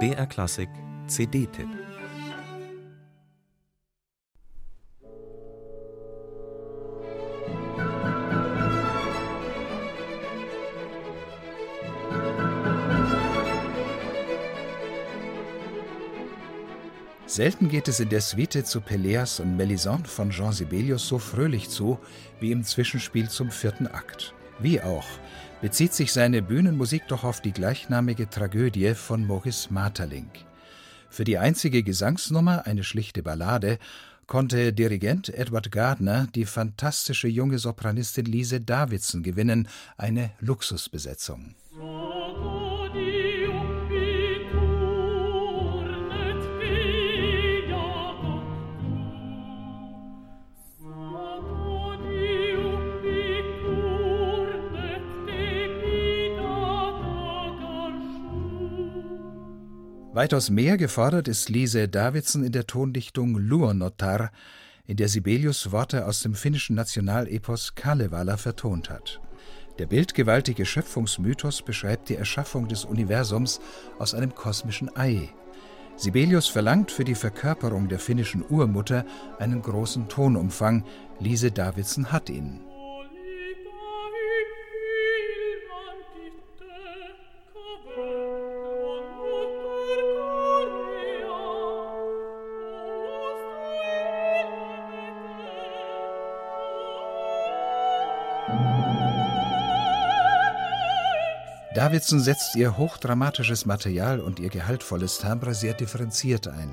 BR Klassik CD-Tipp Selten geht es in der Suite zu Peleas und Melisande von Jean Sibelius so fröhlich zu wie im Zwischenspiel zum vierten Akt. Wie auch bezieht sich seine Bühnenmusik doch auf die gleichnamige Tragödie von Maurice Maeterlinck. Für die einzige Gesangsnummer, eine schlichte Ballade, konnte Dirigent Edward Gardner die fantastische junge Sopranistin Lise Davidson gewinnen, eine Luxusbesetzung. Weitaus mehr gefordert ist Lise Davidson in der Tondichtung Luonnotar, in der Sibelius Worte aus dem finnischen Nationalepos Kalevala vertont hat. Der bildgewaltige Schöpfungsmythos beschreibt die Erschaffung des Universums aus einem kosmischen Ei. Sibelius verlangt für die Verkörperung der finnischen Urmutter einen großen Tonumfang, Lise Davidson hat ihn. Davidson setzt ihr hochdramatisches Material und ihr gehaltvolles Timbre sehr differenziert ein.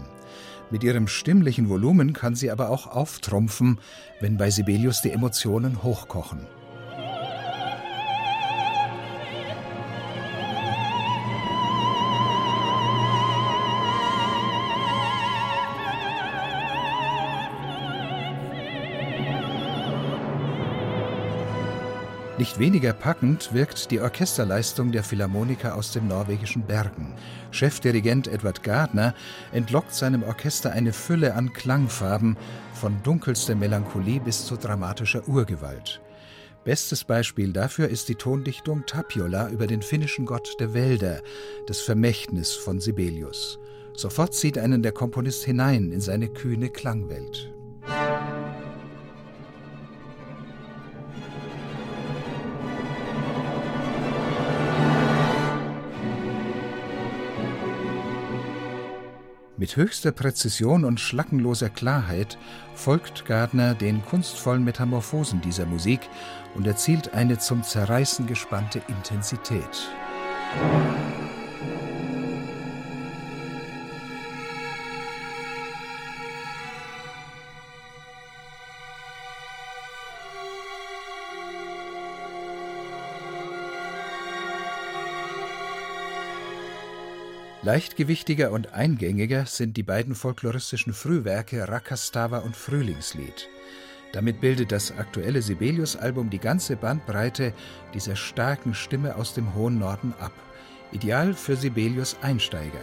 Mit ihrem stimmlichen Volumen kann sie aber auch auftrumpfen, wenn bei Sibelius die Emotionen hochkochen. Nicht weniger packend wirkt die Orchesterleistung der Philharmoniker aus den norwegischen Bergen. Chefdirigent Edward Gardner entlockt seinem Orchester eine Fülle an Klangfarben, von dunkelster Melancholie bis zu dramatischer Urgewalt. Bestes Beispiel dafür ist die Tondichtung Tapiola über den finnischen Gott der Wälder, das Vermächtnis von Sibelius. Sofort zieht einen der Komponist hinein in seine kühne Klangwelt. Mit höchster Präzision und schlackenloser Klarheit folgt Gardner den kunstvollen Metamorphosen dieser Musik und erzielt eine zum Zerreißen gespannte Intensität. Leichtgewichtiger und eingängiger sind die beiden folkloristischen Frühwerke Rakastava und Frühlingslied. Damit bildet das aktuelle Sibelius-Album die ganze Bandbreite dieser starken Stimme aus dem hohen Norden ab. Ideal für Sibelius Einsteiger.